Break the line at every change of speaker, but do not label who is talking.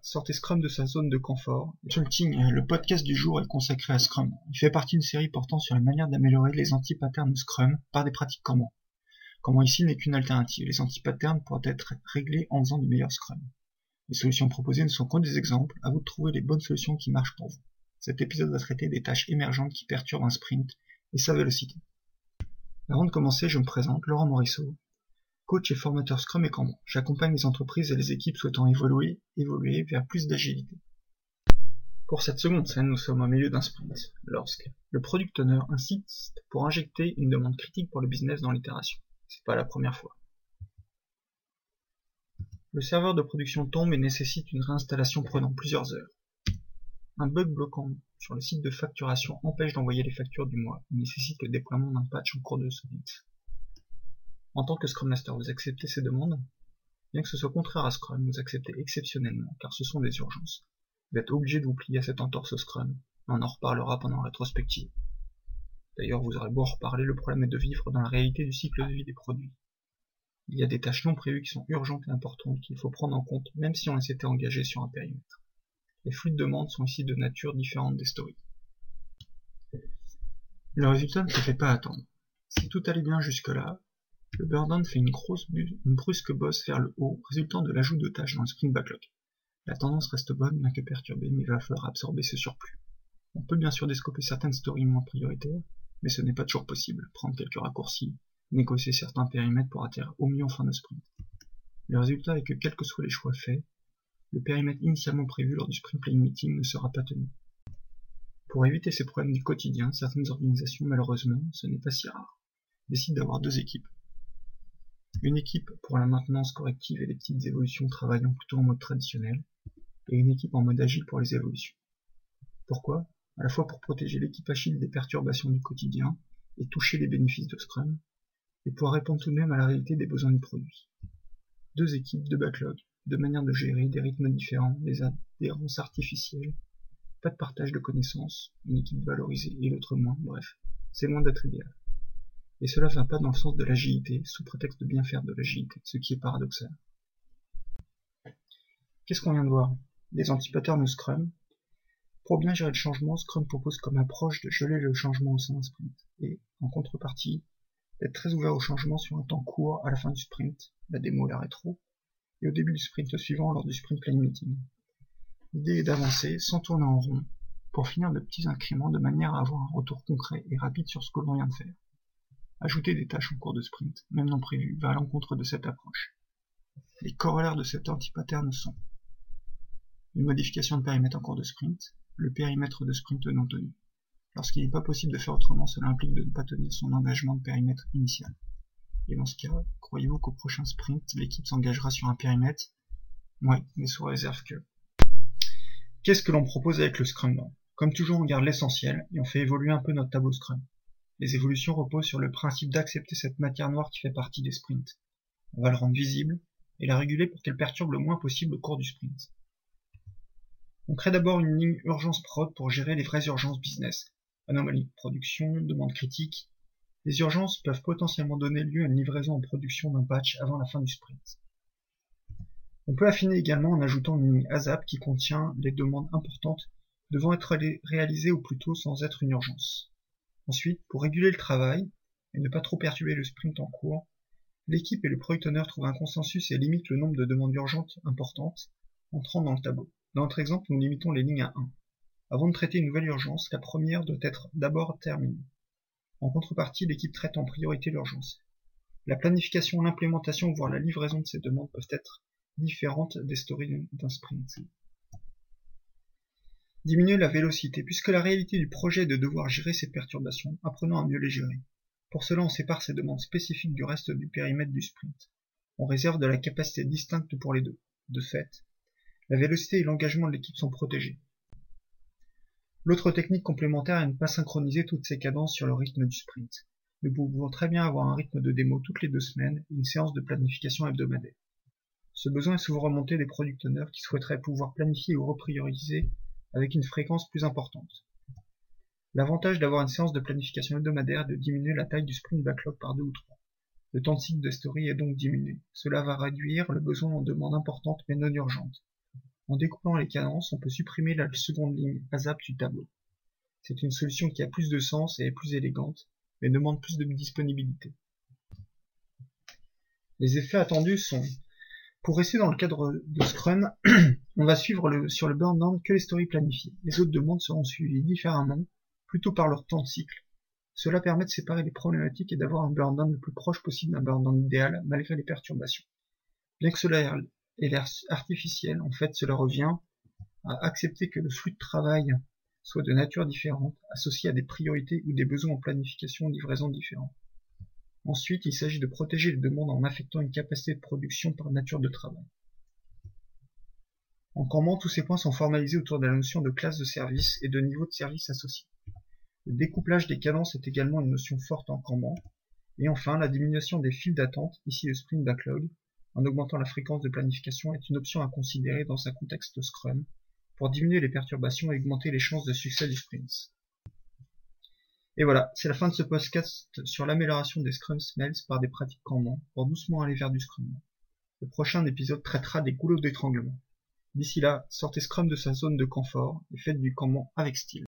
sortez Scrum de sa zone de confort. Chunking, le podcast du jour est consacré à Scrum. Il fait partie d'une série portant sur la manière d'améliorer les anti-patterns Scrum par des pratiques comment. Comment ici n'est qu'une alternative. Les anti-patterns pourraient être réglés en faisant du meilleur Scrum. Les solutions proposées ne sont que des exemples, à vous de trouver les bonnes solutions qui marchent pour vous. Cet épisode va traiter des tâches émergentes qui perturbent un sprint et sa vélocité. Avant de commencer, je me présente, Laurent Morisseau, coach et formateur Scrum et Kanban. J'accompagne les entreprises et les équipes souhaitant évoluer, vers plus d'agilité. Pour cette seconde scène, nous sommes au milieu d'un sprint, lorsque le product owner insiste pour injecter une demande critique pour le business dans l'itération. C'est pas la première fois. Le serveur de production tombe et nécessite une réinstallation prenant plusieurs heures. Un bug bloquant sur le site de facturation empêche d'envoyer les factures du mois et nécessite le déploiement d'un patch en cours de sprint. En tant que Scrum Master, vous acceptez ces demandes? Bien que ce soit contraire à Scrum, vous acceptez exceptionnellement, car ce sont des urgences. Vous êtes obligé de vous plier à cette entorse Scrum, on en reparlera pendant la rétrospective. D'ailleurs, vous aurez beau en reparler, le problème est de vivre dans la réalité du cycle de vie des produits. Il y a des tâches non prévues qui sont urgentes et importantes qu'il faut prendre en compte même si on s'était engagé sur un périmètre. Les flux de demandes sont ici de nature différente des stories. Le résultat ne se fait pas attendre. Si tout allait bien jusque-là, le burn fait une, grosse une brusque bosse vers le haut, résultant de l'ajout de tâches dans le sprint backlog. La tendance reste bonne, bien que perturbée, mais va falloir absorber ce surplus. On peut bien sûr descoper certaines stories moins prioritaires, mais ce n'est pas toujours possible. Prendre quelques raccourcis, négocier certains périmètres pour atterrir au mieux en fin de sprint. Le résultat est que quels que soient les choix faits, le périmètre initialement prévu lors du sprint planning meeting ne sera pas tenu. Pour éviter ces problèmes du quotidien, certaines organisations, malheureusement, ce n'est pas si rare, décident d'avoir deux équipes. Une équipe pour la maintenance corrective et les petites évolutions travaillant plutôt en mode traditionnel, et une équipe en mode agile pour les évolutions. Pourquoi? À la fois pour protéger l'équipe agile des perturbations du quotidien et toucher les bénéfices de Scrum, et pour répondre tout de même à la réalité des besoins du produit. Deux équipes, de backlog, deux manières de gérer, des rythmes différents, des adhérences artificielles, pas de partage de connaissances, une équipe valorisée et l'autre moins, bref, c'est loin d'être idéal. Et cela ne va pas dans le sens de l'agilité, sous prétexte de bien faire de l'agilité, ce qui est paradoxal. Qu'est-ce qu'on vient de voir? Des antipatterns Scrum. Pour bien gérer le changement, Scrum propose comme approche de geler le changement au sein d'un sprint, et, en contrepartie, d'être très ouvert au changement sur un temps court à la fin du sprint, la démo, la rétro, et au début du sprint suivant lors du sprint planning meeting. L'idée est d'avancer sans tourner en rond pour finir de petits incréments de manière à avoir un retour concret et rapide sur ce que l'on vient de faire. Ajouter des tâches en cours de sprint, même non prévues, va à l'encontre de cette approche. Les corollaires de cet anti-pattern sont une modification de périmètre en cours de sprint, le périmètre de sprint non tenu, Lorsqu'il n'est pas possible de faire autrement, cela implique de ne pas tenir son engagement de périmètre initial. Et dans ce cas, croyez-vous qu'au prochain sprint, l'équipe s'engagera sur un périmètre Oui, mais sous réserve que. Qu'est-ce que l'on propose avec le Scrum Comme toujours, on garde l'essentiel et on fait évoluer un peu notre tableau Scrum. Les évolutions reposent sur le principe d'accepter cette matière noire qui fait partie des sprints. On va le rendre visible et la réguler pour qu'elle perturbe le moins possible au cours du sprint. On crée d'abord une ligne urgence prod pour gérer les vraies urgences business, Anomalie de production, demande critique. Les urgences peuvent potentiellement donner lieu à une livraison en production d'un patch avant la fin du sprint. On peut affiner également en ajoutant une ligne ASAP qui contient les demandes importantes devant être réalisées au plus tôt sans être une urgence. Ensuite, pour réguler le travail et ne pas trop perturber le sprint en cours, l'équipe et le product owner trouvent un consensus et limitent le nombre de demandes urgentes importantes entrant dans le tableau. Dans notre exemple, nous limitons les lignes à 1. Avant de traiter une nouvelle urgence, la première doit être d'abord terminée. En contrepartie, l'équipe traite en priorité l'urgence. La planification, l'implémentation, voire la livraison de ces demandes peuvent être différentes des stories d'un sprint. Diminuer la vélocité, puisque la réalité du projet est de devoir gérer ces perturbations, apprenons à mieux les gérer. Pour cela, on sépare ces demandes spécifiques du reste du périmètre du sprint. On réserve de la capacité distincte pour les deux. De fait, la vélocité et l'engagement de l'équipe sont protégés. L'autre technique complémentaire est de ne pas synchroniser toutes ces cadences sur le rythme du sprint. Nous pouvons très bien avoir un rythme de démo toutes les deux semaines et une séance de planification hebdomadaire. Ce besoin est souvent remonté des product owners qui souhaiteraient pouvoir planifier ou reprioriser avec une fréquence plus importante. L'avantage d'avoir une séance de planification hebdomadaire est de diminuer la taille du sprint backlog par deux ou trois. Le temps de cycle de story est donc diminué. Cela va réduire le besoin en demandes importantes mais non urgentes. En découplant les cadences, on peut supprimer la seconde ligne ASAP du tableau. C'est une solution qui a plus de sens et est plus élégante, mais demande plus de disponibilité. Les effets attendus sont pour rester dans le cadre de Scrum, on va suivre sur le burn down que les stories planifiées. Les autres demandes seront suivies différemment, plutôt par leur temps de cycle. Cela permet de séparer les problématiques et d'avoir un burn down le plus proche possible d'un burn down idéal, malgré les perturbations. Bien que cela ait l'air artificiel, en fait, cela revient à accepter que le flux de travail soit de nature différente, associé à des priorités ou des besoins en planification ou livraison différents. Ensuite, il s'agit de protéger les demandes en affectant une capacité de production par nature de travail. En Kanban, tous ces points sont formalisés autour de la notion de classe de service et de niveau de service associé. Le découplage des cadences est également une notion forte en Kanban. Et enfin, la diminution des files d'attente, ici le sprint backlog, en augmentant la fréquence de planification est une option à considérer dans un contexte Scrum pour diminuer les perturbations et augmenter les chances de succès du sprint. Et voilà, c'est la fin de ce podcast sur l'amélioration des Scrum Smells par des pratiques Kanban pour doucement aller vers du Scrum. Le prochain épisode traitera des goulots d'étranglement. D'ici là, sortez Scrum de sa zone de confort et faites du Kanban avec style.